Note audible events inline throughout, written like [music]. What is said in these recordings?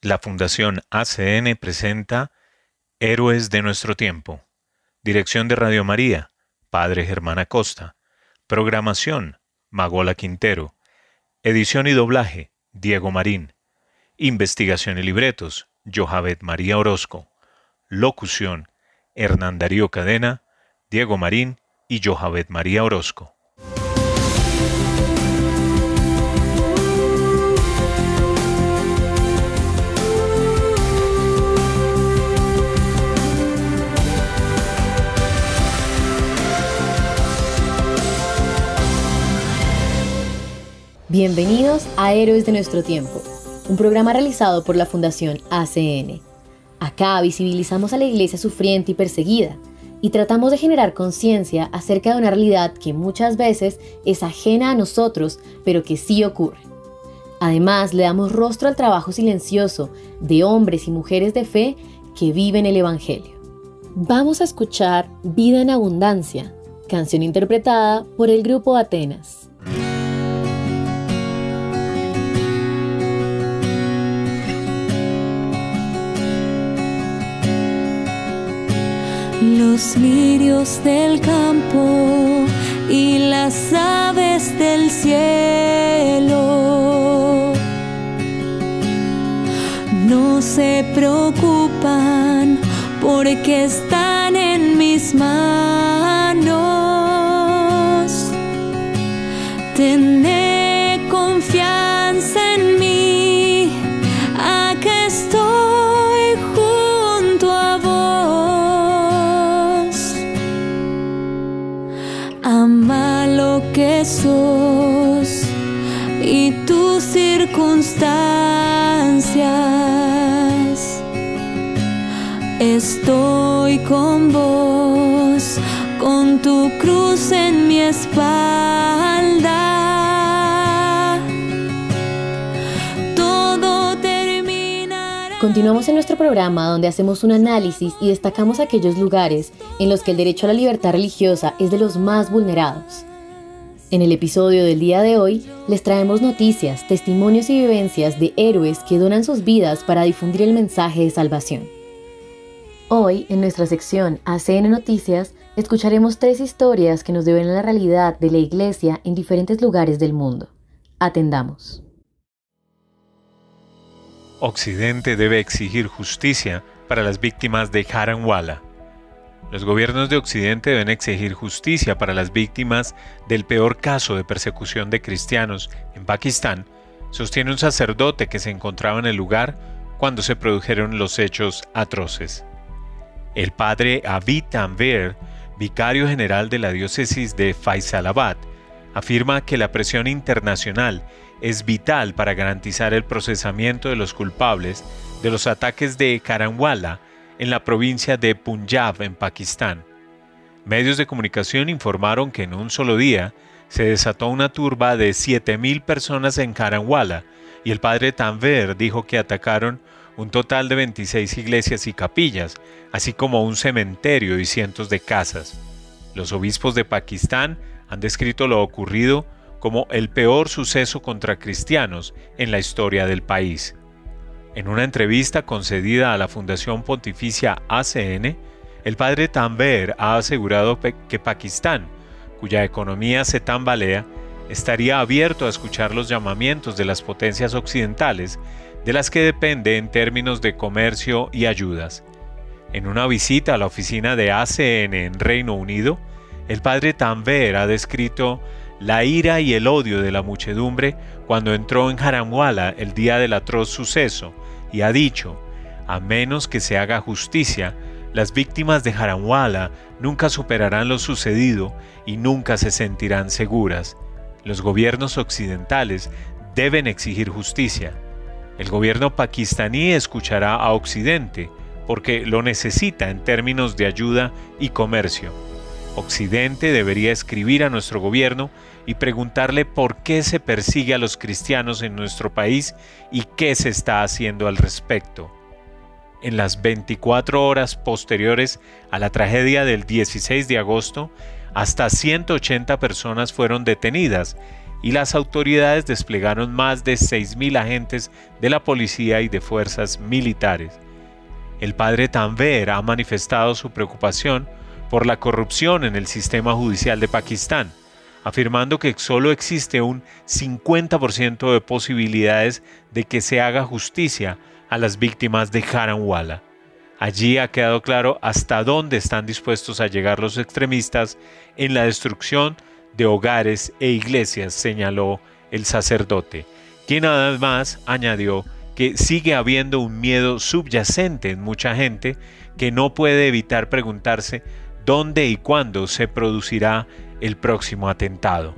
La Fundación ACN presenta Héroes de nuestro tiempo. Dirección de Radio María, Padre Germán Acosta. Programación, Magola Quintero. Edición y doblaje, Diego Marín. Investigación y libretos, Johavet María Orozco. Locución, Hernán Darío Cadena, Diego Marín y Johavet María Orozco. Bienvenidos a Héroes de nuestro tiempo, un programa realizado por la Fundación ACN. Acá visibilizamos a la iglesia sufriente y perseguida y tratamos de generar conciencia acerca de una realidad que muchas veces es ajena a nosotros, pero que sí ocurre. Además, le damos rostro al trabajo silencioso de hombres y mujeres de fe que viven el Evangelio. Vamos a escuchar Vida en Abundancia, canción interpretada por el grupo Atenas. Los lirios del campo y las aves del cielo. No se preocupan porque están Continuamos en nuestro programa donde hacemos un análisis y destacamos aquellos lugares en los que el derecho a la libertad religiosa es de los más vulnerados. En el episodio del día de hoy les traemos noticias, testimonios y vivencias de héroes que donan sus vidas para difundir el mensaje de salvación. Hoy, en nuestra sección ACN Noticias, escucharemos tres historias que nos deben la realidad de la Iglesia en diferentes lugares del mundo. Atendamos. Occidente debe exigir justicia para las víctimas de Jaranwala. Los gobiernos de Occidente deben exigir justicia para las víctimas del peor caso de persecución de cristianos en Pakistán, sostiene un sacerdote que se encontraba en el lugar cuando se produjeron los hechos atroces. El padre Abid Tanver, vicario general de la diócesis de Faisalabad, afirma que la presión internacional es vital para garantizar el procesamiento de los culpables de los ataques de Karanwala en la provincia de Punjab, en Pakistán. Medios de comunicación informaron que en un solo día se desató una turba de 7.000 personas en Karanwala y el padre Tanver dijo que atacaron un total de 26 iglesias y capillas, así como un cementerio y cientos de casas. Los obispos de Pakistán han descrito lo ocurrido como el peor suceso contra cristianos en la historia del país. En una entrevista concedida a la Fundación Pontificia ACN, el padre Tanver ha asegurado que Pakistán, cuya economía se tambalea, estaría abierto a escuchar los llamamientos de las potencias occidentales de las que depende en términos de comercio y ayudas. En una visita a la oficina de ACN en Reino Unido, el padre Tanver ha descrito la ira y el odio de la muchedumbre cuando entró en Haramwala el día del atroz suceso y ha dicho, a menos que se haga justicia, las víctimas de Haramwala nunca superarán lo sucedido y nunca se sentirán seguras. Los gobiernos occidentales deben exigir justicia. El gobierno pakistaní escuchará a Occidente porque lo necesita en términos de ayuda y comercio. Occidente debería escribir a nuestro gobierno y preguntarle por qué se persigue a los cristianos en nuestro país y qué se está haciendo al respecto. En las 24 horas posteriores a la tragedia del 16 de agosto, hasta 180 personas fueron detenidas y las autoridades desplegaron más de 6.000 agentes de la policía y de fuerzas militares. El padre Tanver ha manifestado su preocupación por la corrupción en el sistema judicial de Pakistán, afirmando que solo existe un 50% de posibilidades de que se haga justicia a las víctimas de Haranwala. Allí ha quedado claro hasta dónde están dispuestos a llegar los extremistas en la destrucción de hogares e iglesias, señaló el sacerdote, quien además añadió que sigue habiendo un miedo subyacente en mucha gente que no puede evitar preguntarse dónde y cuándo se producirá el próximo atentado.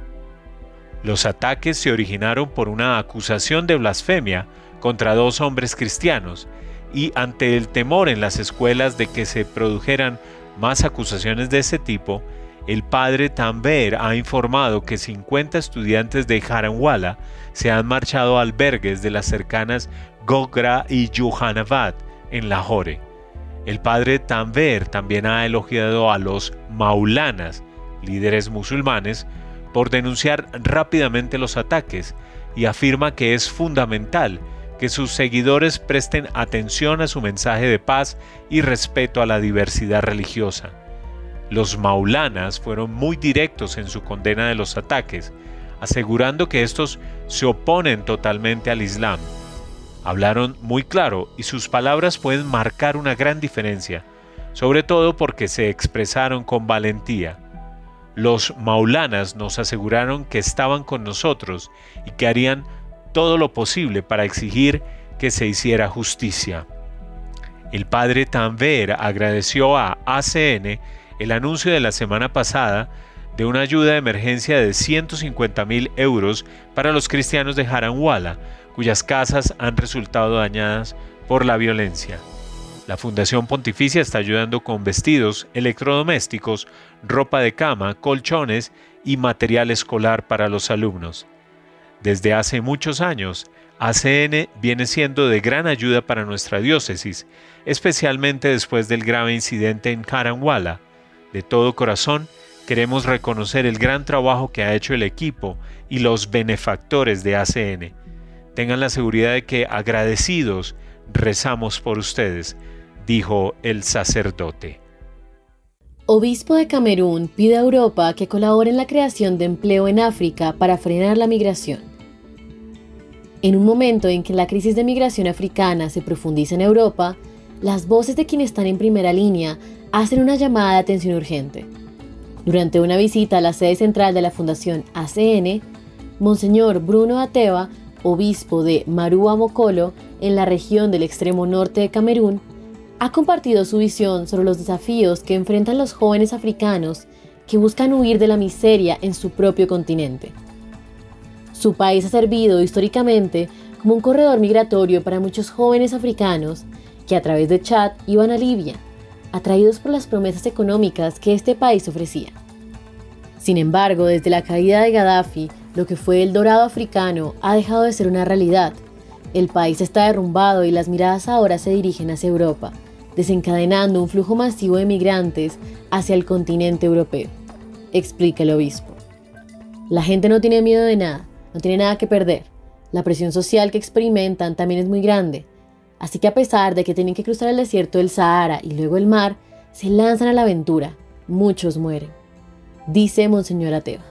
Los ataques se originaron por una acusación de blasfemia contra dos hombres cristianos y ante el temor en las escuelas de que se produjeran más acusaciones de ese tipo, el padre Tamber ha informado que 50 estudiantes de Haranwala se han marchado a albergues de las cercanas Gogra y Juhanabad en Lahore. El padre Tamber también ha elogiado a los maulanas, líderes musulmanes, por denunciar rápidamente los ataques y afirma que es fundamental que sus seguidores presten atención a su mensaje de paz y respeto a la diversidad religiosa. Los maulanas fueron muy directos en su condena de los ataques, asegurando que estos se oponen totalmente al Islam. Hablaron muy claro y sus palabras pueden marcar una gran diferencia, sobre todo porque se expresaron con valentía. Los maulanas nos aseguraron que estaban con nosotros y que harían todo lo posible para exigir que se hiciera justicia. El padre Tanver agradeció a ACN el anuncio de la semana pasada de una ayuda de emergencia de 150 mil euros para los cristianos de Haranwala, cuyas casas han resultado dañadas por la violencia. La Fundación Pontificia está ayudando con vestidos, electrodomésticos, ropa de cama, colchones y material escolar para los alumnos. Desde hace muchos años, ACN viene siendo de gran ayuda para nuestra diócesis, especialmente después del grave incidente en Karanwala. De todo corazón, queremos reconocer el gran trabajo que ha hecho el equipo y los benefactores de ACN. Tengan la seguridad de que agradecidos rezamos por ustedes, dijo el sacerdote. Obispo de Camerún pide a Europa que colabore en la creación de empleo en África para frenar la migración. En un momento en que la crisis de migración africana se profundiza en Europa, las voces de quienes están en primera línea hacen una llamada de atención urgente. Durante una visita a la sede central de la Fundación ACN, Monseñor Bruno Ateva, obispo de Marúa Mokolo, en la región del extremo norte de Camerún, ha compartido su visión sobre los desafíos que enfrentan los jóvenes africanos que buscan huir de la miseria en su propio continente. Su país ha servido históricamente como un corredor migratorio para muchos jóvenes africanos que a través de Chad iban a Libia, atraídos por las promesas económicas que este país ofrecía. Sin embargo, desde la caída de Gaddafi, lo que fue el dorado africano ha dejado de ser una realidad. El país está derrumbado y las miradas ahora se dirigen hacia Europa, desencadenando un flujo masivo de migrantes hacia el continente europeo, explica el obispo. La gente no tiene miedo de nada, no tiene nada que perder. La presión social que experimentan también es muy grande. Así que a pesar de que tienen que cruzar el desierto del Sahara y luego el mar, se lanzan a la aventura. Muchos mueren. Dice Monseñor Ateva.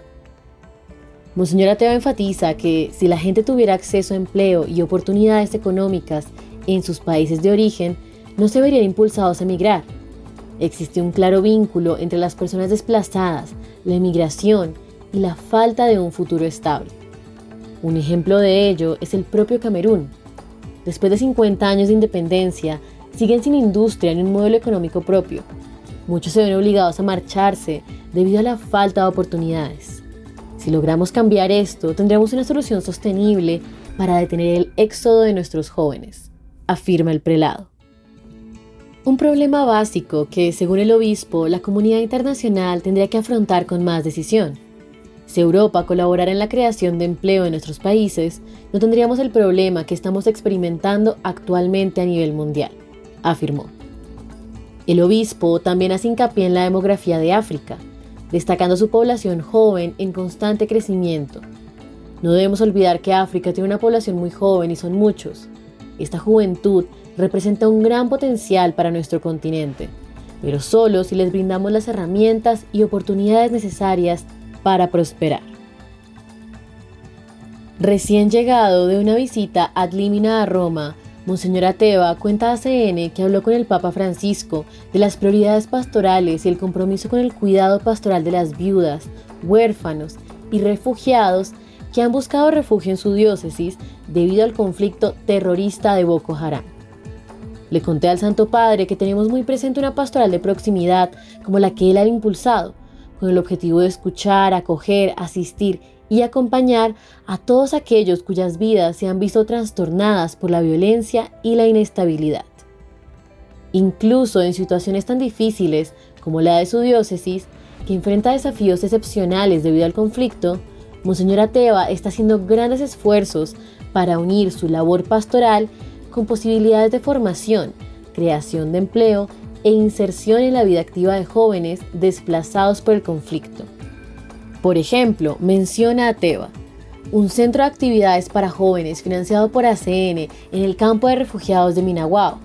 Monseñor Ateva enfatiza que si la gente tuviera acceso a empleo y oportunidades económicas en sus países de origen, no se verían impulsados a emigrar. Existe un claro vínculo entre las personas desplazadas, la emigración y la falta de un futuro estable. Un ejemplo de ello es el propio Camerún. Después de 50 años de independencia, siguen sin industria ni un modelo económico propio. Muchos se ven obligados a marcharse debido a la falta de oportunidades. Si logramos cambiar esto, tendremos una solución sostenible para detener el éxodo de nuestros jóvenes, afirma el prelado. Un problema básico que, según el obispo, la comunidad internacional tendría que afrontar con más decisión si Europa colaborara en la creación de empleo en nuestros países, no tendríamos el problema que estamos experimentando actualmente a nivel mundial, afirmó. El obispo también hace hincapié en la demografía de África, destacando su población joven en constante crecimiento. No debemos olvidar que África tiene una población muy joven y son muchos. Esta juventud representa un gran potencial para nuestro continente, pero solo si les brindamos las herramientas y oportunidades necesarias para prosperar. Recién llegado de una visita ad limina a Roma, Monseñor Ateva cuenta a CN que habló con el Papa Francisco de las prioridades pastorales y el compromiso con el cuidado pastoral de las viudas, huérfanos y refugiados que han buscado refugio en su diócesis debido al conflicto terrorista de Boko Haram. Le conté al Santo Padre que tenemos muy presente una pastoral de proximidad como la que él ha impulsado, con el objetivo de escuchar, acoger, asistir y acompañar a todos aquellos cuyas vidas se han visto trastornadas por la violencia y la inestabilidad. Incluso en situaciones tan difíciles como la de su diócesis, que enfrenta desafíos excepcionales debido al conflicto, Monseñor Ateva está haciendo grandes esfuerzos para unir su labor pastoral con posibilidades de formación, creación de empleo e inserción en la vida activa de jóvenes desplazados por el conflicto. Por ejemplo, menciona a Teba, un centro de actividades para jóvenes financiado por ACN en el campo de refugiados de Minaguao,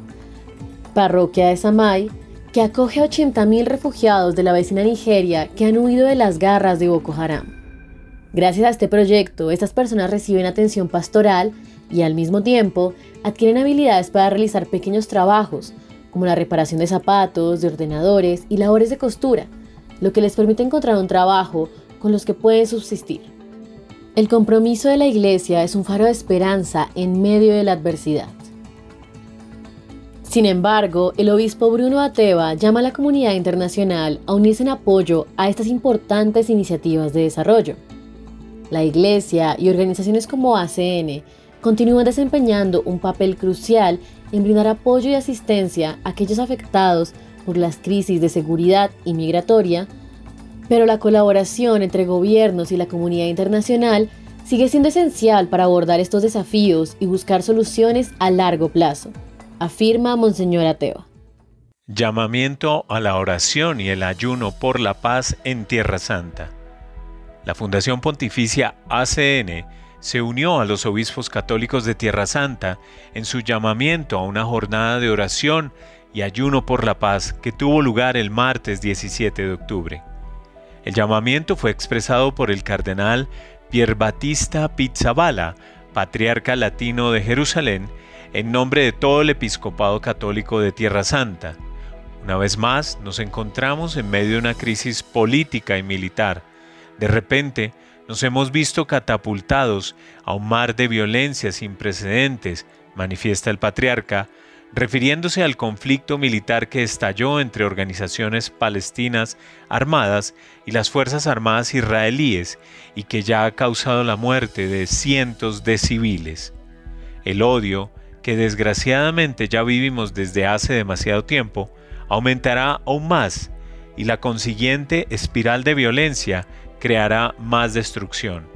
parroquia de Samay, que acoge a 80.000 refugiados de la vecina Nigeria que han huido de las garras de Boko Haram. Gracias a este proyecto, estas personas reciben atención pastoral y al mismo tiempo adquieren habilidades para realizar pequeños trabajos, como la reparación de zapatos, de ordenadores y labores de costura, lo que les permite encontrar un trabajo con los que pueden subsistir. El compromiso de la Iglesia es un faro de esperanza en medio de la adversidad. Sin embargo, el obispo Bruno Ateva llama a la comunidad internacional a unirse en apoyo a estas importantes iniciativas de desarrollo. La Iglesia y organizaciones como ACN continúan desempeñando un papel crucial en brindar apoyo y asistencia a aquellos afectados por las crisis de seguridad y migratoria pero la colaboración entre gobiernos y la comunidad internacional sigue siendo esencial para abordar estos desafíos y buscar soluciones a largo plazo, afirma Monseñor Ateo. Llamamiento a la oración y el ayuno por la paz en Tierra Santa. La Fundación Pontificia ACN se unió a los obispos católicos de Tierra Santa en su llamamiento a una jornada de oración y ayuno por la paz que tuvo lugar el martes 17 de octubre. El llamamiento fue expresado por el cardenal Pier Battista Pizzaballa, patriarca latino de Jerusalén, en nombre de todo el episcopado católico de Tierra Santa. Una vez más, nos encontramos en medio de una crisis política y militar. De repente, nos hemos visto catapultados a un mar de violencia sin precedentes, manifiesta el patriarca, refiriéndose al conflicto militar que estalló entre organizaciones palestinas armadas y las Fuerzas Armadas israelíes y que ya ha causado la muerte de cientos de civiles. El odio, que desgraciadamente ya vivimos desde hace demasiado tiempo, aumentará aún más y la consiguiente espiral de violencia creará más destrucción.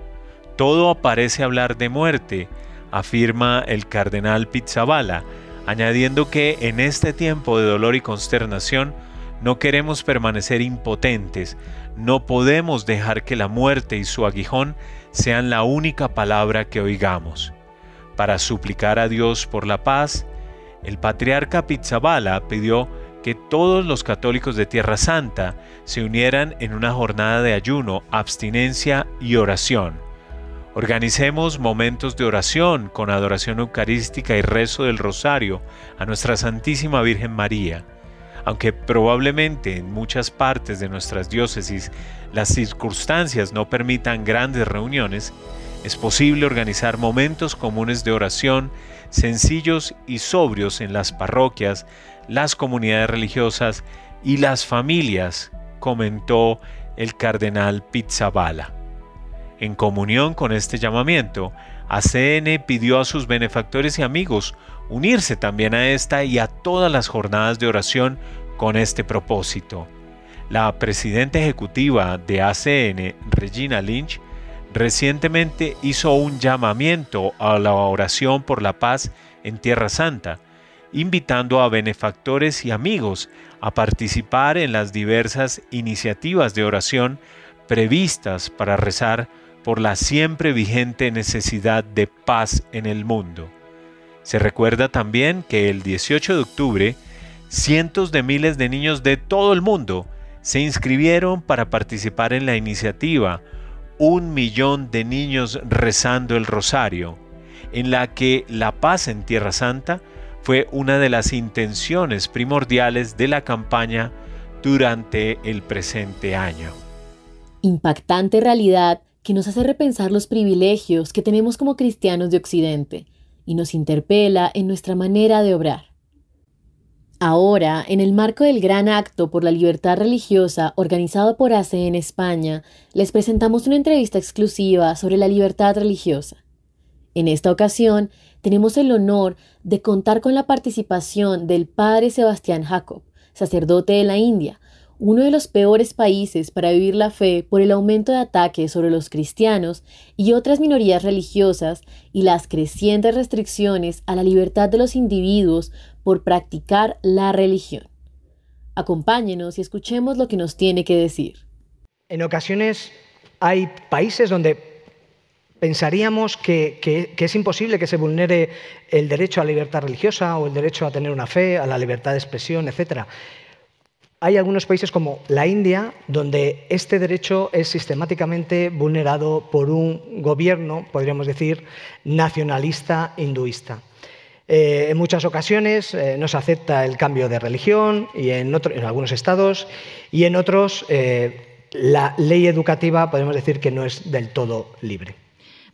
Todo parece hablar de muerte, afirma el cardenal Pizzabala, añadiendo que en este tiempo de dolor y consternación no queremos permanecer impotentes, no podemos dejar que la muerte y su aguijón sean la única palabra que oigamos. Para suplicar a Dios por la paz, el patriarca Pizzabala pidió que todos los católicos de Tierra Santa se unieran en una jornada de ayuno, abstinencia y oración Organicemos momentos de oración con adoración eucarística y rezo del rosario a nuestra Santísima Virgen María. Aunque probablemente en muchas partes de nuestras diócesis las circunstancias no permitan grandes reuniones, es posible organizar momentos comunes de oración sencillos y sobrios en las parroquias, las comunidades religiosas y las familias, comentó el cardenal Pizzabala. En comunión con este llamamiento, ACN pidió a sus benefactores y amigos unirse también a esta y a todas las jornadas de oración con este propósito. La presidenta ejecutiva de ACN, Regina Lynch, recientemente hizo un llamamiento a la oración por la paz en Tierra Santa, invitando a benefactores y amigos a participar en las diversas iniciativas de oración previstas para rezar por la siempre vigente necesidad de paz en el mundo. Se recuerda también que el 18 de octubre, cientos de miles de niños de todo el mundo se inscribieron para participar en la iniciativa Un millón de niños rezando el rosario, en la que la paz en Tierra Santa fue una de las intenciones primordiales de la campaña durante el presente año. Impactante realidad que nos hace repensar los privilegios que tenemos como cristianos de Occidente y nos interpela en nuestra manera de obrar. Ahora, en el marco del gran acto por la libertad religiosa organizado por ACE en España, les presentamos una entrevista exclusiva sobre la libertad religiosa. En esta ocasión, tenemos el honor de contar con la participación del padre Sebastián Jacob, sacerdote de la India, uno de los peores países para vivir la fe por el aumento de ataques sobre los cristianos y otras minorías religiosas y las crecientes restricciones a la libertad de los individuos por practicar la religión. Acompáñenos y escuchemos lo que nos tiene que decir. En ocasiones hay países donde pensaríamos que, es imposible que se vulnere el derecho a la libertad religiosa o el derecho a tener una fe, a la libertad de expresión, etc. Hay algunos países como la India donde este derecho es sistemáticamente vulnerado por un gobierno, podríamos decir, nacionalista hinduista. Eh, en muchas ocasiones eh, no se acepta el cambio de religión y en, en algunos estados y en otros eh, la ley educativa podemos decir que no es del todo libre.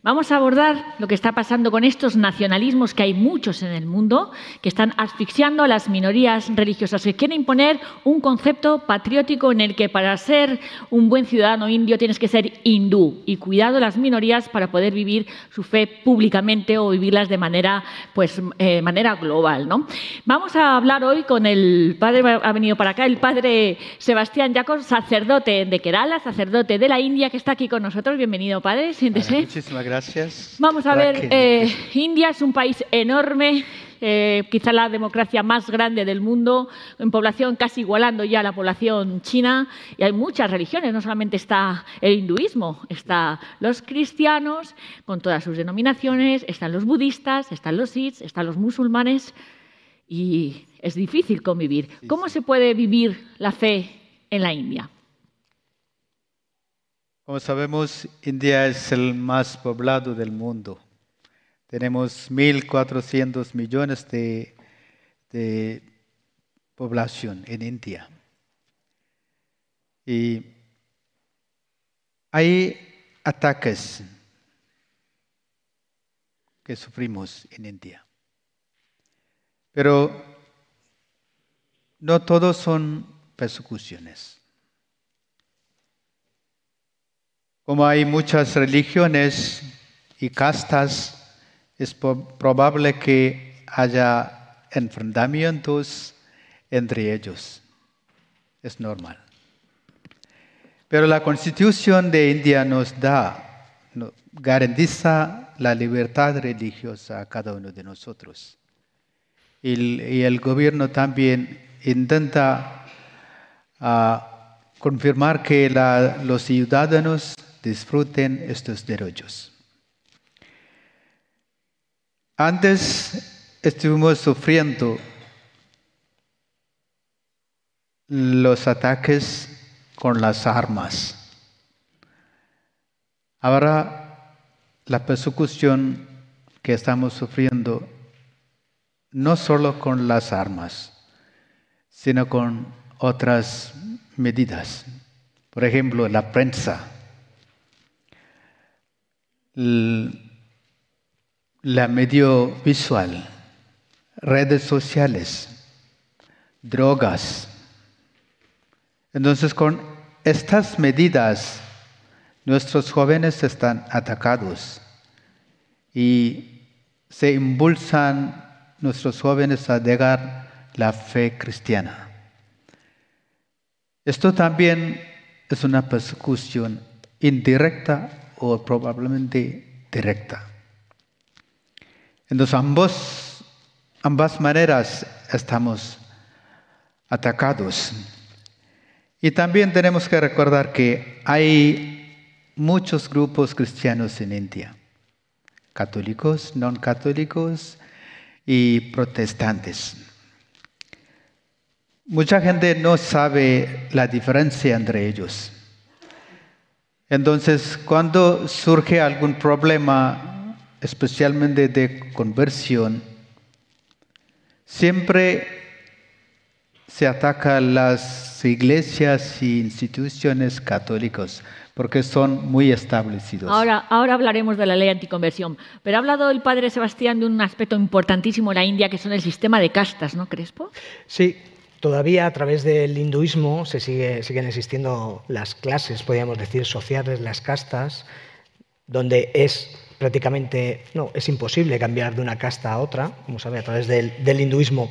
Vamos a abordar lo que está pasando con estos nacionalismos que hay muchos en el mundo, que están asfixiando a las minorías religiosas, que quieren imponer un concepto patriótico en el que para ser un buen ciudadano indio tienes que ser hindú y cuidado las minorías para poder vivir su fe públicamente o vivirlas de manera, pues, eh, manera global. ¿no? Vamos a hablar hoy con el padre, ha venido para acá, el padre Sebastián Jacob, sacerdote de Kerala, sacerdote de la India, que está aquí con nosotros. Bienvenido, padre, siéntese. Muchísimas gracias gracias. Vamos a ver, eh, India es un país enorme, eh, quizá la democracia más grande del mundo, en población casi igualando ya a la población china, y hay muchas religiones, no solamente está el hinduismo, están los cristianos con todas sus denominaciones, están los budistas, están los sikhs, están los musulmanes, y es difícil convivir. ¿Cómo se puede vivir la fe en la India? Como sabemos, India es el más poblado del mundo. Tenemos 1.400 millones de, población en India. Y hay ataques que sufrimos en India. Pero no todos son persecuciones. Como hay muchas religiones y castas, es probable que haya enfrentamientos entre ellos. Es normal. Pero la constitución de India nos da, garantiza la libertad religiosa a cada uno de nosotros. Y, el gobierno también intenta ah, confirmar que los ciudadanos disfruten estos derechos. Antes estuvimos sufriendo los ataques con las armas. Ahora la persecución que estamos sufriendo no solo con las armas, sino con otras medidas. Por ejemplo, la prensa la medio visual, redes sociales, drogas. Entonces, con estas medidas, nuestros jóvenes están atacados y se impulsan nuestros jóvenes a dejar la fe cristiana. Esto también es una persecución indirecta o probablemente directa. Entonces ambos, ambas maneras estamos atacados. Y también tenemos que recordar que hay muchos grupos cristianos en India, católicos, no católicos y protestantes. Mucha gente no sabe la diferencia entre ellos. Entonces, cuando surge algún problema, especialmente de conversión, siempre se ataca a las iglesias e instituciones católicas porque son muy establecidos. Ahora, ahora hablaremos de la ley anticonversión, pero ha hablado el padre Sebastián de un aspecto importantísimo en la India, que son el sistema de castas, ¿no, Crespo? Sí, todavía a través del hinduismo se sigue, siguen existiendo las clases, podríamos decir, sociales, las castas, donde es prácticamente, no, es imposible cambiar de una casta a otra, como sabe, a través del, hinduismo.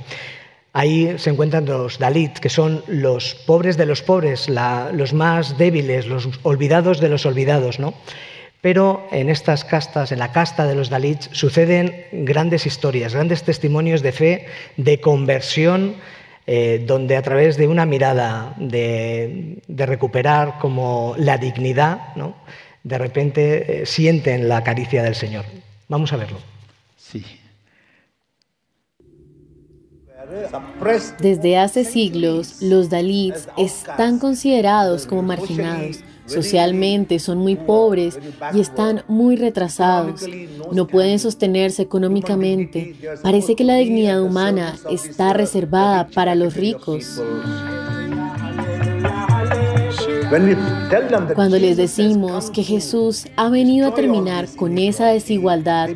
Ahí se encuentran los Dalit, que son los pobres de los pobres, los más débiles, los olvidados de los olvidados, ¿no? Pero en estas castas, en la casta de los Dalits, suceden grandes historias, grandes testimonios de fe, de conversión, eh, donde a través de una mirada de, de recuperar como la dignidad, ¿no? de repente eh, sienten la caricia del Señor. Vamos a verlo. Sí. Desde hace siglos, los Dalits están considerados como marginados. Socialmente son muy pobres y están muy retrasados. No pueden sostenerse económicamente. Parece que la dignidad humana está reservada para los ricos. Cuando les decimos que Jesús ha venido a terminar con esa desigualdad,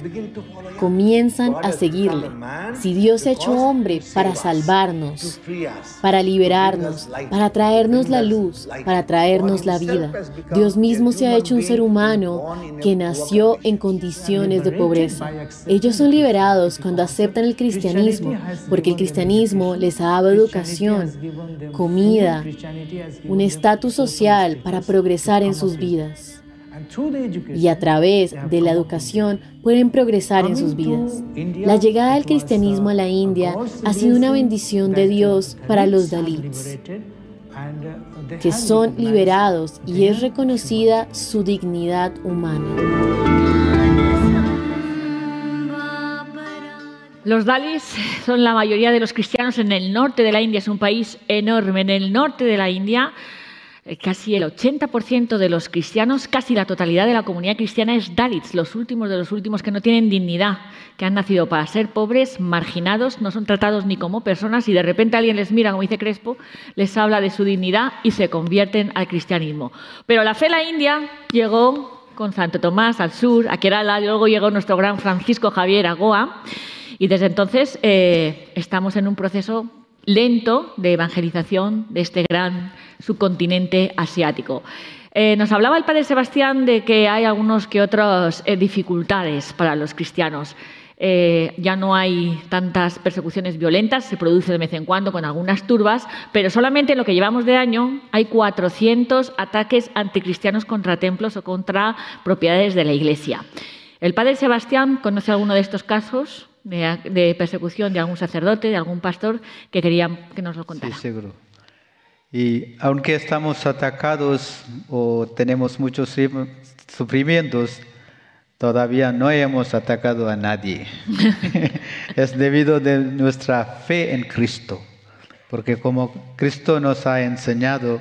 comienzan a seguirle. Si Dios se ha hecho hombre para salvarnos, para liberarnos, para traernos la luz, para traernos la vida, Dios mismo se ha hecho un ser humano que nació en condiciones de pobreza. Ellos son liberados cuando aceptan el cristianismo, porque el cristianismo les ha dado educación, comida, un estatus social para progresar en sus vidas y a través de la educación pueden progresar en sus vidas. La llegada del cristianismo a la India ha sido una bendición de Dios para los Dalits, que son liberados y es reconocida su dignidad humana. Los Dalits son la mayoría de los cristianos en el norte de la India, es un país enorme. En el norte de la India casi el 80% de los cristianos, casi la totalidad de la comunidad cristiana es Dalits, los últimos de los últimos que no tienen dignidad, que han nacido para ser pobres, marginados, no son tratados ni como personas y de repente alguien les mira, como dice Crespo, les habla de su dignidad y se convierten al cristianismo. Pero la fe la India llegó con Santo Tomás al sur, a Kerala, luego llegó nuestro gran Francisco Javier a Goa y desde entonces eh, estamos en un proceso lento de evangelización de este gran subcontinente asiático. Eh, nos hablaba el padre Sebastián de que hay algunos que otras eh, dificultades para los cristianos. Eh, ya no hay tantas persecuciones violentas, se produce de vez en cuando con algunas turbas, pero solamente en lo que llevamos de año hay 400 ataques anticristianos contra templos o contra propiedades de la Iglesia. ¿El padre Sebastián conoce alguno de estos casos? de, persecución de algún sacerdote, de algún pastor, que quería que nos lo contara. Sí, seguro. Y aunque estamos atacados o tenemos muchos sufrimientos, todavía no hemos atacado a nadie. [laughs] [laughs] es debido a nuestra fe en Cristo, porque como Cristo nos ha enseñado,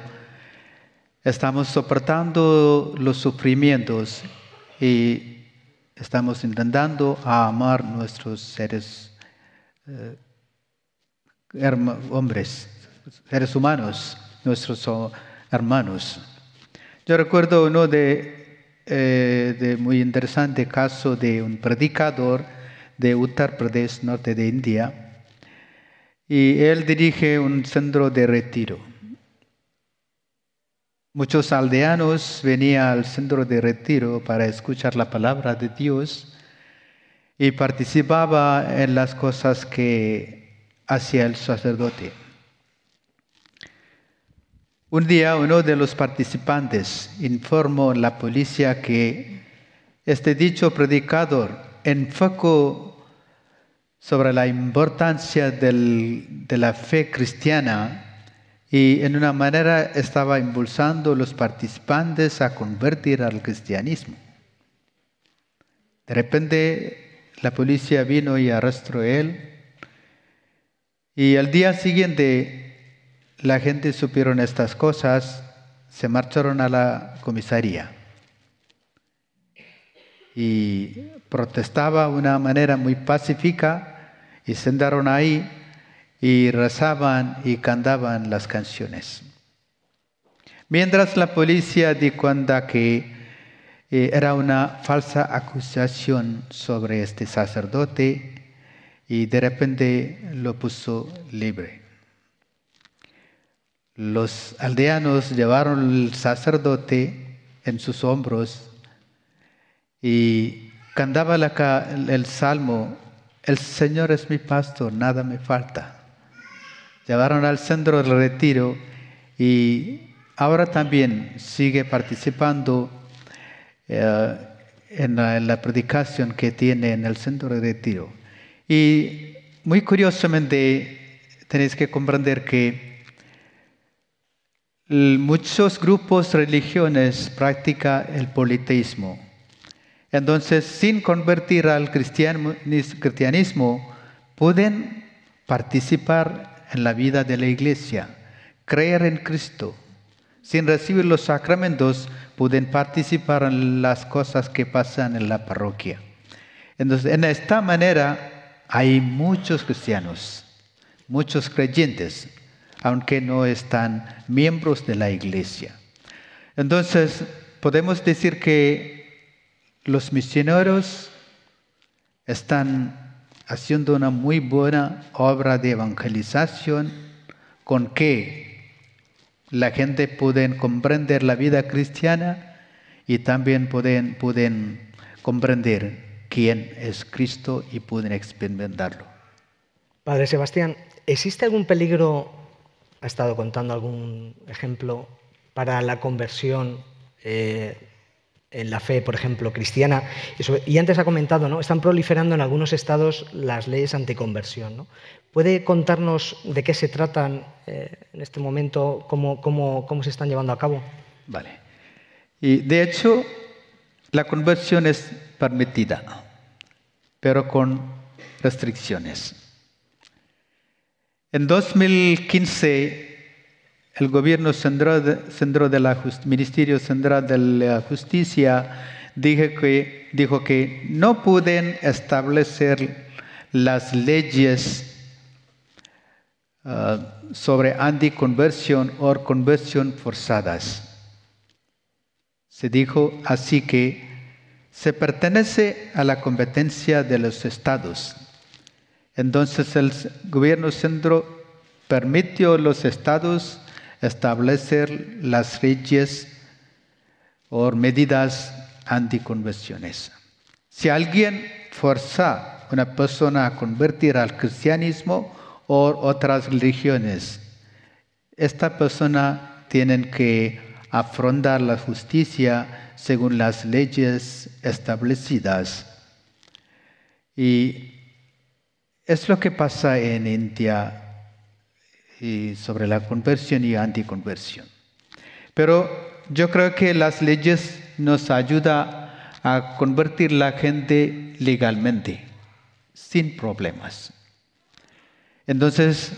estamos soportando los sufrimientos y estamos intentando amar nuestros seres eh, hombres, seres humanos, nuestros hermanos. Yo recuerdo uno de, eh, de muy interesante caso de un predicador de Uttar Pradesh, norte de India, y él dirige un centro de retiro. Muchos aldeanos venían al centro de retiro para escuchar la palabra de Dios y participaba en las cosas que hacía el sacerdote. Un día uno de los participantes informó a la policía que este dicho predicador enfocó sobre la importancia de la fe cristiana y en una manera estaba impulsando a los participantes a convertir al cristianismo. De repente la policía vino y arrestó a él y al día siguiente la gente supieron estas cosas, se marcharon a la comisaría y protestaba de una manera muy pacífica y se sentaron ahí y rezaban y cantaban las canciones. Mientras la policía di cuenta que eh, era una falsa acusación sobre este sacerdote y de repente lo puso libre. Los aldeanos llevaron al sacerdote en sus hombros y cantaba el salmo, el Señor es mi pastor, nada me falta. Llevaron al centro del retiro y ahora también sigue participando eh, en, la, predicación que tiene en el centro de retiro. Y muy curiosamente tenéis que comprender que muchos grupos religiones practican el politeísmo. Entonces, sin convertir al cristianismo, pueden participar en la vida de la iglesia, creer en Cristo. Sin recibir los sacramentos, pueden participar en las cosas que pasan en la parroquia. Entonces, en esta manera, hay muchos cristianos, muchos creyentes, aunque no están miembros de la iglesia. Entonces, podemos decir que los misioneros están haciendo una muy buena obra de evangelización con que la gente puede comprender la vida cristiana y también pueden, pueden comprender quién es Cristo y pueden experimentarlo. Padre Sebastián, ¿existe algún peligro, ha estado contando algún ejemplo, para la conversión eh, en la fe, por ejemplo, cristiana? y antes ha comentado, ¿no? Están proliferando en algunos estados las leyes anticonversión. ¿no? ¿Puede contarnos de qué se tratan eh, en este momento, cómo, cómo, cómo se están llevando a cabo? Vale. Y de hecho, la conversión es permitida, pero con restricciones. En 2015, el gobierno central de, la Ministerio Central de la Justicia dijo que, dijo que no pueden establecer las leyes uh, sobre anticonversión o conversión forzadas. Se dijo así que se pertenece a la competencia de los estados. Entonces el gobierno centro permitió a los estados establecer las leyes o medidas anticonversiones. Si alguien forza a una persona a convertir al cristianismo o otras religiones, esta persona tiene que afrontar la justicia según las leyes establecidas. Y es lo que pasa en India sobre la conversión y anticonversión. Pero yo creo que las leyes nos ayudan a convertir la gente legalmente, sin problemas. Entonces,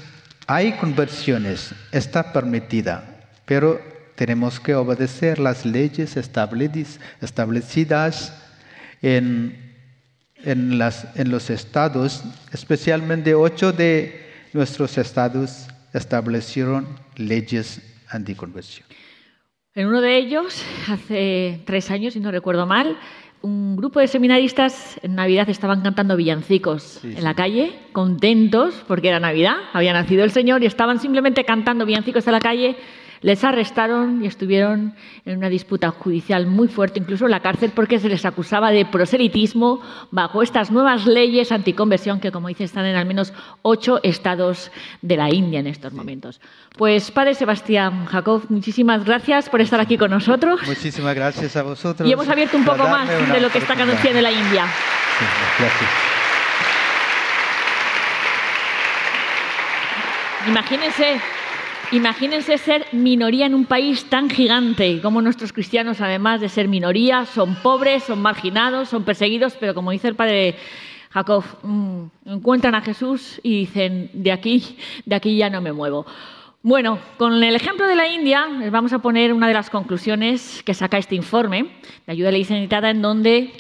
hay conversiones, está permitida, pero tenemos que obedecer las leyes establecidas en, en, las, en los estados, especialmente ocho de nuestros estados establecieron leyes anticonversión. En uno de ellos, hace tres años, si no recuerdo mal, un grupo de seminaristas en Navidad estaban cantando villancicos en la calle, contentos porque era Navidad, había nacido el Señor y estaban simplemente cantando villancicos en la calle les arrestaron y estuvieron en una disputa judicial muy fuerte, incluso en la cárcel, porque se les acusaba de proselitismo bajo estas nuevas leyes anticonversión que, como dice, están en al menos ocho estados de la India en estos momentos. Pues, Padre Sebastián Jacob, muchísimas gracias por estar aquí con nosotros. Muchísimas gracias a vosotros. Y hemos abierto un poco más de lo que está anunciando la India. gracias. Imagínense Imagínense ser minoría en un país tan gigante como nuestros cristianos, además de ser minoría, son pobres, son marginados, son perseguidos, pero como dice el padre Jacob, mm, encuentran a Jesús y dicen, de aquí, de aquí ya no me muevo. Bueno, con el ejemplo de la India, les vamos a poner una de las conclusiones que saca este informe de ayuda ley en donde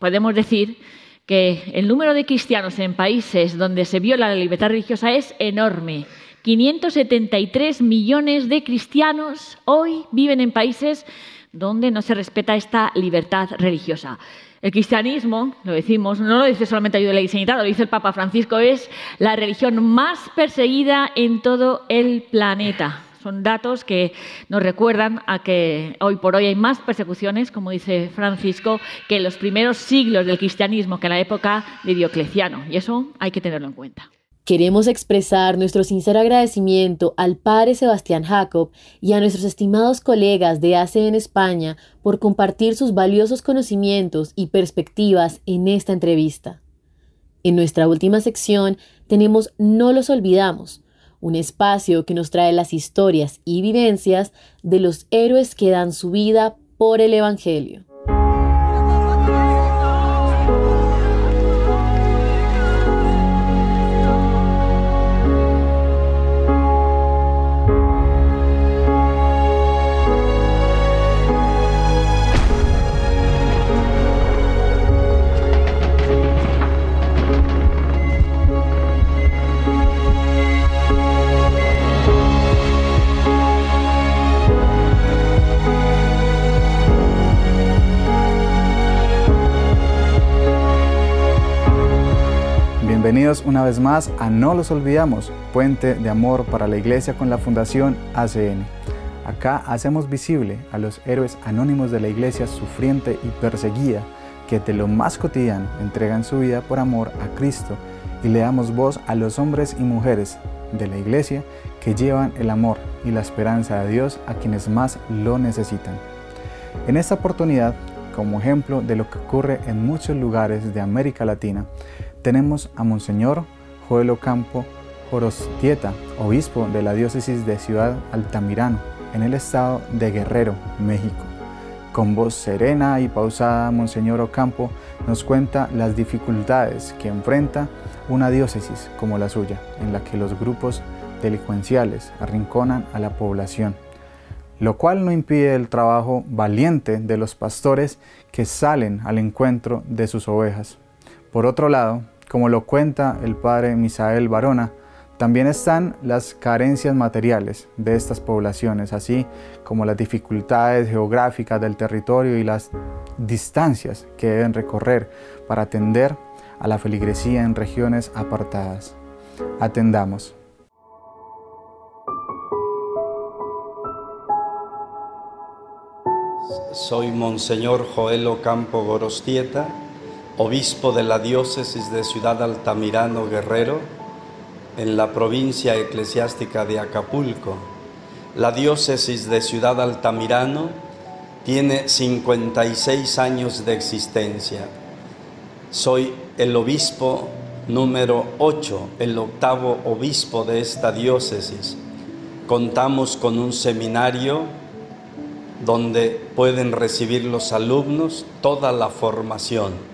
podemos decir que el número de cristianos en países donde se viola la libertad religiosa es enorme. 573 millones de cristianos hoy viven en países donde no se respeta esta libertad religiosa. El cristianismo, lo decimos, no lo dice solamente Ayuda de la lo dice el Papa Francisco, es la religión más perseguida en todo el planeta. Son datos que nos recuerdan a que hoy por hoy hay más persecuciones, como dice Francisco, que en los primeros siglos del cristianismo, que en la época de Diocleciano. Y eso hay que tenerlo en cuenta. Queremos expresar nuestro sincero agradecimiento al padre Sebastián Jacob y a nuestros estimados colegas de ACE en España por compartir sus valiosos conocimientos y perspectivas en esta entrevista. En nuestra última sección tenemos No los olvidamos, un espacio que nos trae las historias y vivencias de los héroes que dan su vida por el Evangelio. Bienvenidos una vez más a No los olvidamos, puente de amor para la iglesia con la Fundación ACN. Acá hacemos visible a los héroes anónimos de la iglesia sufriente y perseguida que de lo más cotidiano entregan su vida por amor a Cristo y le damos voz a los hombres y mujeres de la iglesia que llevan el amor y la esperanza de Dios a quienes más lo necesitan. En esta oportunidad, como ejemplo de lo que ocurre en muchos lugares de América Latina, tenemos a Monseñor Joel Ocampo Jorostieta, obispo de la diócesis de Ciudad Altamirano, en el estado de Guerrero, México. Con voz serena y pausada, Monseñor Ocampo nos cuenta las dificultades que enfrenta una diócesis como la suya, en la que los grupos delincuenciales arrinconan a la población, lo cual no impide el trabajo valiente de los pastores que salen al encuentro de sus ovejas. Por otro lado, como lo cuenta el padre Misael Barona, también están las carencias materiales de estas poblaciones, así como las dificultades geográficas del territorio y las distancias que deben recorrer para atender a la feligresía en regiones apartadas. Atendamos. Soy Monseñor Joel Ocampo Gorostieta obispo de la diócesis de Ciudad Altamirano Guerrero, en la provincia eclesiástica de Acapulco. La diócesis de Ciudad Altamirano tiene 56 años de existencia. Soy el obispo número 8, el octavo obispo de esta diócesis. Contamos con un seminario donde pueden recibir los alumnos toda la formación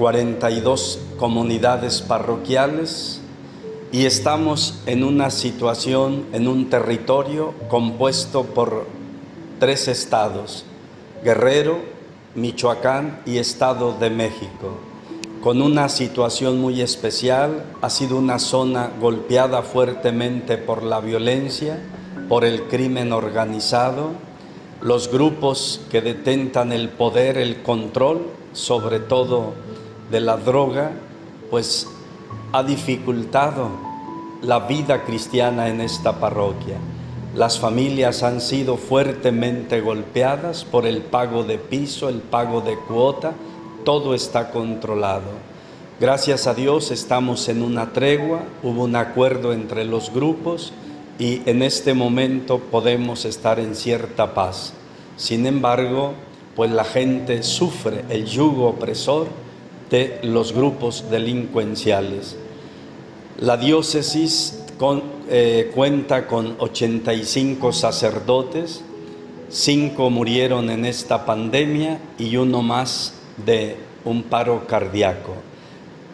42 comunidades parroquiales y estamos en una situación, en un territorio compuesto por tres estados, Guerrero, Michoacán y Estado de México, con una situación muy especial, ha sido una zona golpeada fuertemente por la violencia, por el crimen organizado, los grupos que detentan el poder, el control, sobre todo de la droga, pues ha dificultado la vida cristiana en esta parroquia. Las familias han sido fuertemente golpeadas por el pago de piso, el pago de cuota, todo está controlado. Gracias a Dios estamos en una tregua, hubo un acuerdo entre los grupos y en este momento podemos estar en cierta paz. Sin embargo, pues la gente sufre el yugo opresor de los grupos delincuenciales. La diócesis eh, cuenta con 85 sacerdotes, cinco murieron en esta pandemia y uno más de un paro cardíaco.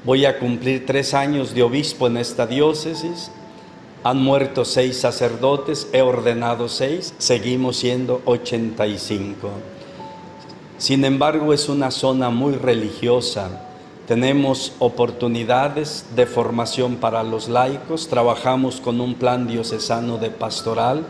Voy a cumplir tres años de obispo en esta diócesis. Han muerto seis sacerdotes, he ordenado seis, seguimos siendo 85. Sin embargo, es una zona muy religiosa. Tenemos oportunidades de formación para los laicos, trabajamos con un plan diocesano de pastoral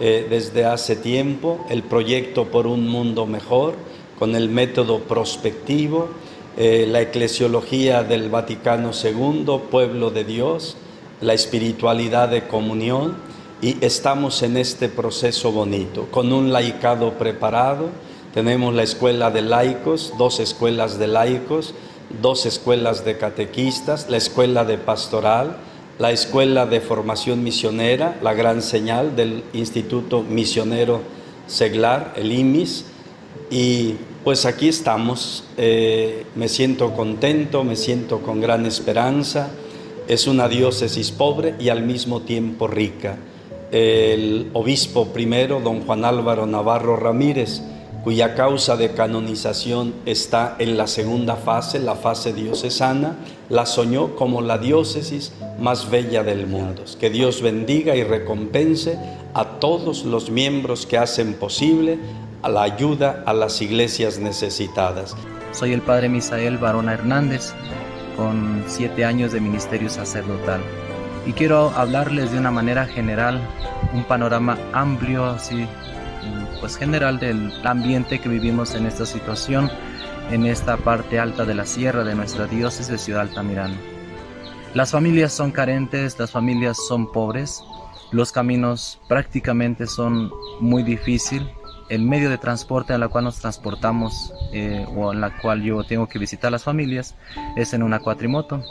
eh, desde hace tiempo, el proyecto por un mundo mejor, con el método prospectivo, eh, la eclesiología del Vaticano II, pueblo de Dios, la espiritualidad de comunión y estamos en este proceso bonito, con un laicado preparado. Tenemos la escuela de laicos, dos escuelas de laicos, dos escuelas de catequistas, la escuela de pastoral, la escuela de formación misionera, la gran señal del Instituto Misionero Seglar, el IMIS, y pues aquí estamos, eh, me siento contento, me siento con gran esperanza, es una diócesis pobre y al mismo tiempo rica. El obispo primero, don Juan Álvaro Navarro Ramírez, cuya causa de canonización está en la segunda fase, la fase diocesana, la soñó como la diócesis más bella del mundo. Que Dios bendiga y recompense a todos los miembros que hacen posible la ayuda a las iglesias necesitadas. Soy el Padre Misael Barona Hernández, con siete años de ministerio sacerdotal. Y quiero hablarles de una manera general, un panorama amplio, así pues general del ambiente que vivimos en esta situación en esta parte alta de la sierra de nuestra diócesis de Ciudad Altamirano. Las familias son carentes, las familias son pobres, los caminos prácticamente son muy difíciles, el medio de transporte en la cual nos transportamos eh, o en la cual yo tengo que visitar las familias es en una cuatrimoto.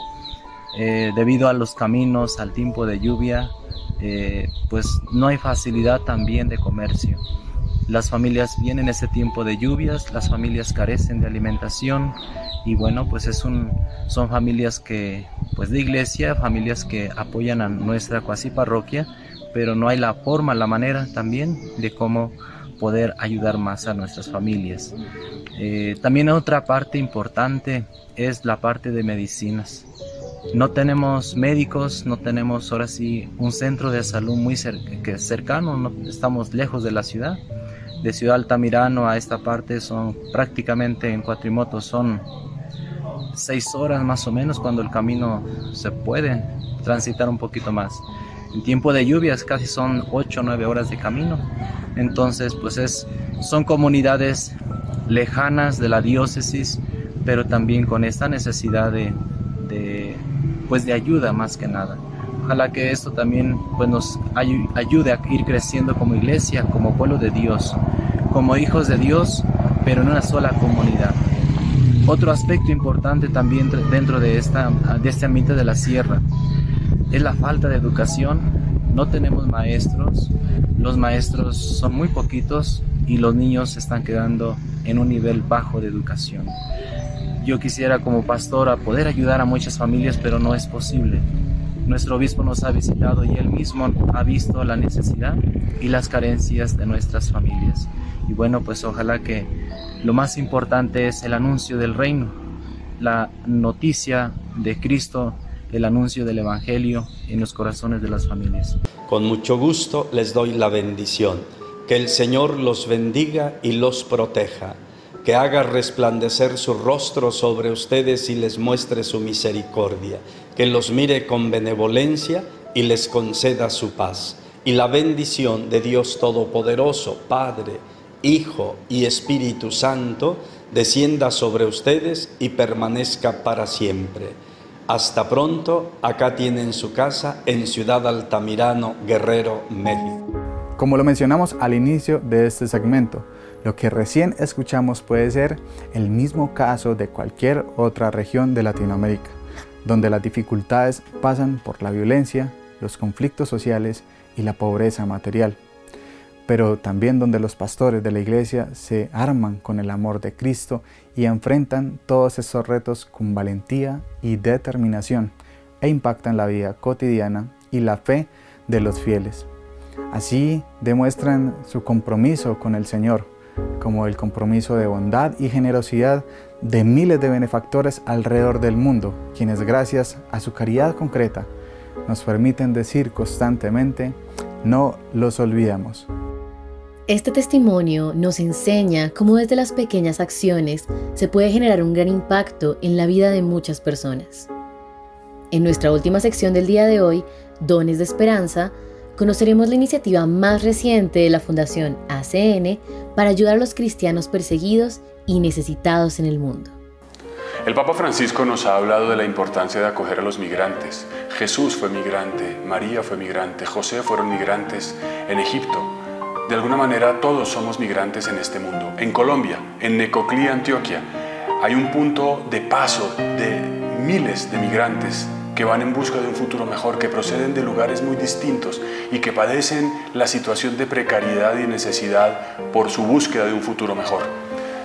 Eh, debido a los caminos, al tiempo de lluvia, eh, pues no hay facilidad también de comercio. Las familias vienen ese tiempo de lluvias, las familias carecen de alimentación y bueno, pues es un, son familias que, pues de iglesia, familias que apoyan a nuestra cuasi parroquia, pero no hay la forma, la manera también de cómo poder ayudar más a nuestras familias. Eh, también otra parte importante es la parte de medicinas. No tenemos médicos, no tenemos ahora sí un centro de salud muy cercano, no, estamos lejos de la ciudad de Ciudad Altamirano a esta parte son prácticamente en cuatrimoto son seis horas más o menos cuando el camino se puede transitar un poquito más. En tiempo de lluvias casi son ocho o nueve horas de camino. Entonces pues es, son comunidades lejanas de la diócesis, pero también con esta necesidad de, de, pues de ayuda más que nada. Ojalá que esto también pues, nos ayude a ir creciendo como iglesia, como pueblo de Dios, como hijos de Dios, pero en una sola comunidad. Otro aspecto importante también dentro de, esta, de este ambiente de la sierra es la falta de educación. No tenemos maestros, los maestros son muy poquitos y los niños se están quedando en un nivel bajo de educación. Yo quisiera como pastora poder ayudar a muchas familias, pero no es posible. Nuestro obispo nos ha visitado y él mismo ha visto la necesidad y las carencias de nuestras familias. Y bueno, pues ojalá que lo más importante es el anuncio del reino, la noticia de Cristo, el anuncio del Evangelio en los corazones de las familias. Con mucho gusto les doy la bendición. Que el Señor los bendiga y los proteja que haga resplandecer su rostro sobre ustedes y les muestre su misericordia, que los mire con benevolencia y les conceda su paz. Y la bendición de Dios Todopoderoso, Padre, Hijo y Espíritu Santo, descienda sobre ustedes y permanezca para siempre. Hasta pronto, acá tienen su casa en Ciudad Altamirano, Guerrero, México. Como lo mencionamos al inicio de este segmento, lo que recién escuchamos puede ser el mismo caso de cualquier otra región de Latinoamérica, donde las dificultades pasan por la violencia, los conflictos sociales y la pobreza material, pero también donde los pastores de la iglesia se arman con el amor de Cristo y enfrentan todos estos retos con valentía y determinación e impactan la vida cotidiana y la fe de los fieles. Así demuestran su compromiso con el Señor, como el compromiso de bondad y generosidad de miles de benefactores alrededor del mundo, quienes gracias a su caridad concreta nos permiten decir constantemente, no los olvidamos. Este testimonio nos enseña cómo desde las pequeñas acciones se puede generar un gran impacto en la vida de muchas personas. En nuestra última sección del día de hoy, Dones de Esperanza, conoceremos la iniciativa más reciente de la Fundación ACN para ayudar a los cristianos perseguidos y necesitados en el mundo. El Papa Francisco nos ha hablado de la importancia de acoger a los migrantes. Jesús fue migrante, María fue migrante, José fueron migrantes en Egipto. De alguna manera todos somos migrantes en este mundo. En Colombia, en Necoclí, Antioquia, hay un punto de paso de miles de migrantes que van en busca de un futuro mejor, que proceden de lugares muy distintos y que padecen la situación de precariedad y necesidad por su búsqueda de un futuro mejor.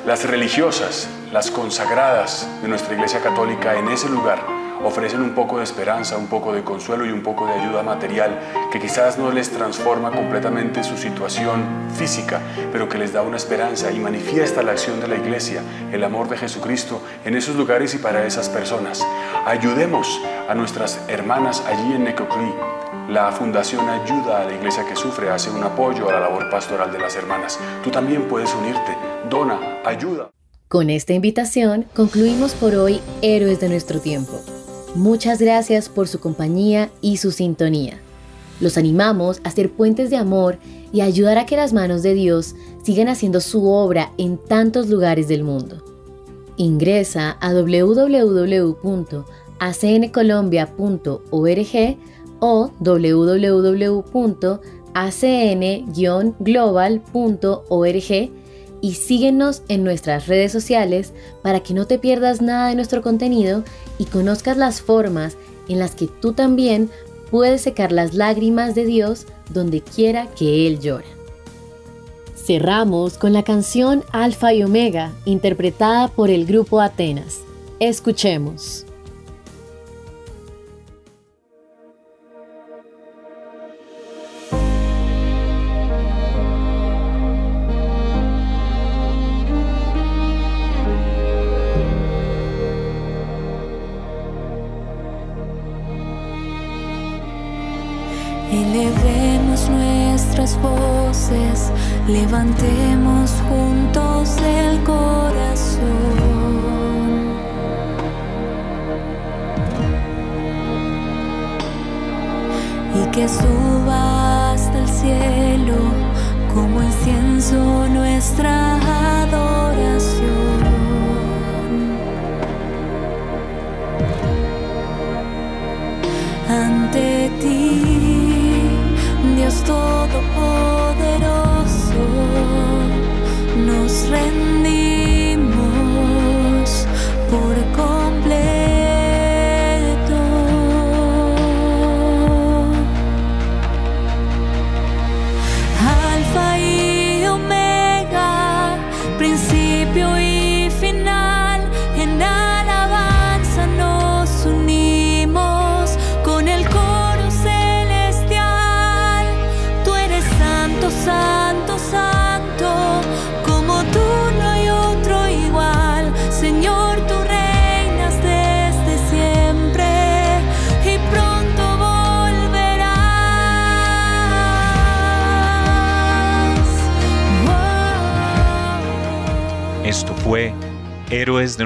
Las religiosas, las consagradas de nuestra Iglesia Católica en ese lugar ofrecen un poco de esperanza, un poco de consuelo y un poco de ayuda material que quizás no les transforma completamente su situación física, pero que les da una esperanza y manifiesta la acción de la Iglesia, el amor de Jesucristo en esos lugares y para esas personas. Ayudemos a nuestras hermanas allí en Necoclí. La Fundación Ayuda a la Iglesia que Sufre hace un apoyo a la labor pastoral de las hermanas. Tú también puedes unirte. Dona, ayuda. Con esta invitación concluimos por hoy Héroes de nuestro tiempo. Muchas gracias por su compañía y su sintonía. Los animamos a ser puentes de amor y ayudar a que las manos de Dios sigan haciendo su obra en tantos lugares del mundo. Ingresa a www.acncolombia.org o www.acn-global.org y síguenos en nuestras redes sociales para que no te pierdas nada de nuestro contenido y conozcas las formas en las que tú también puedes secar las lágrimas de Dios donde quiera que Él llora. Cerramos con la canción Alfa y Omega, interpretada por el grupo Atenas. Escuchemos. Nuestras voces, levantemos juntos el corazón. Y que suba hasta el cielo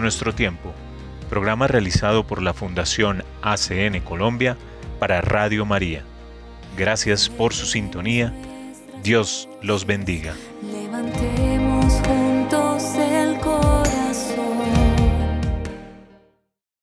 nuestro tiempo, programa realizado por la Fundación ACN Colombia para Radio María. Gracias por su sintonía. Dios los bendiga.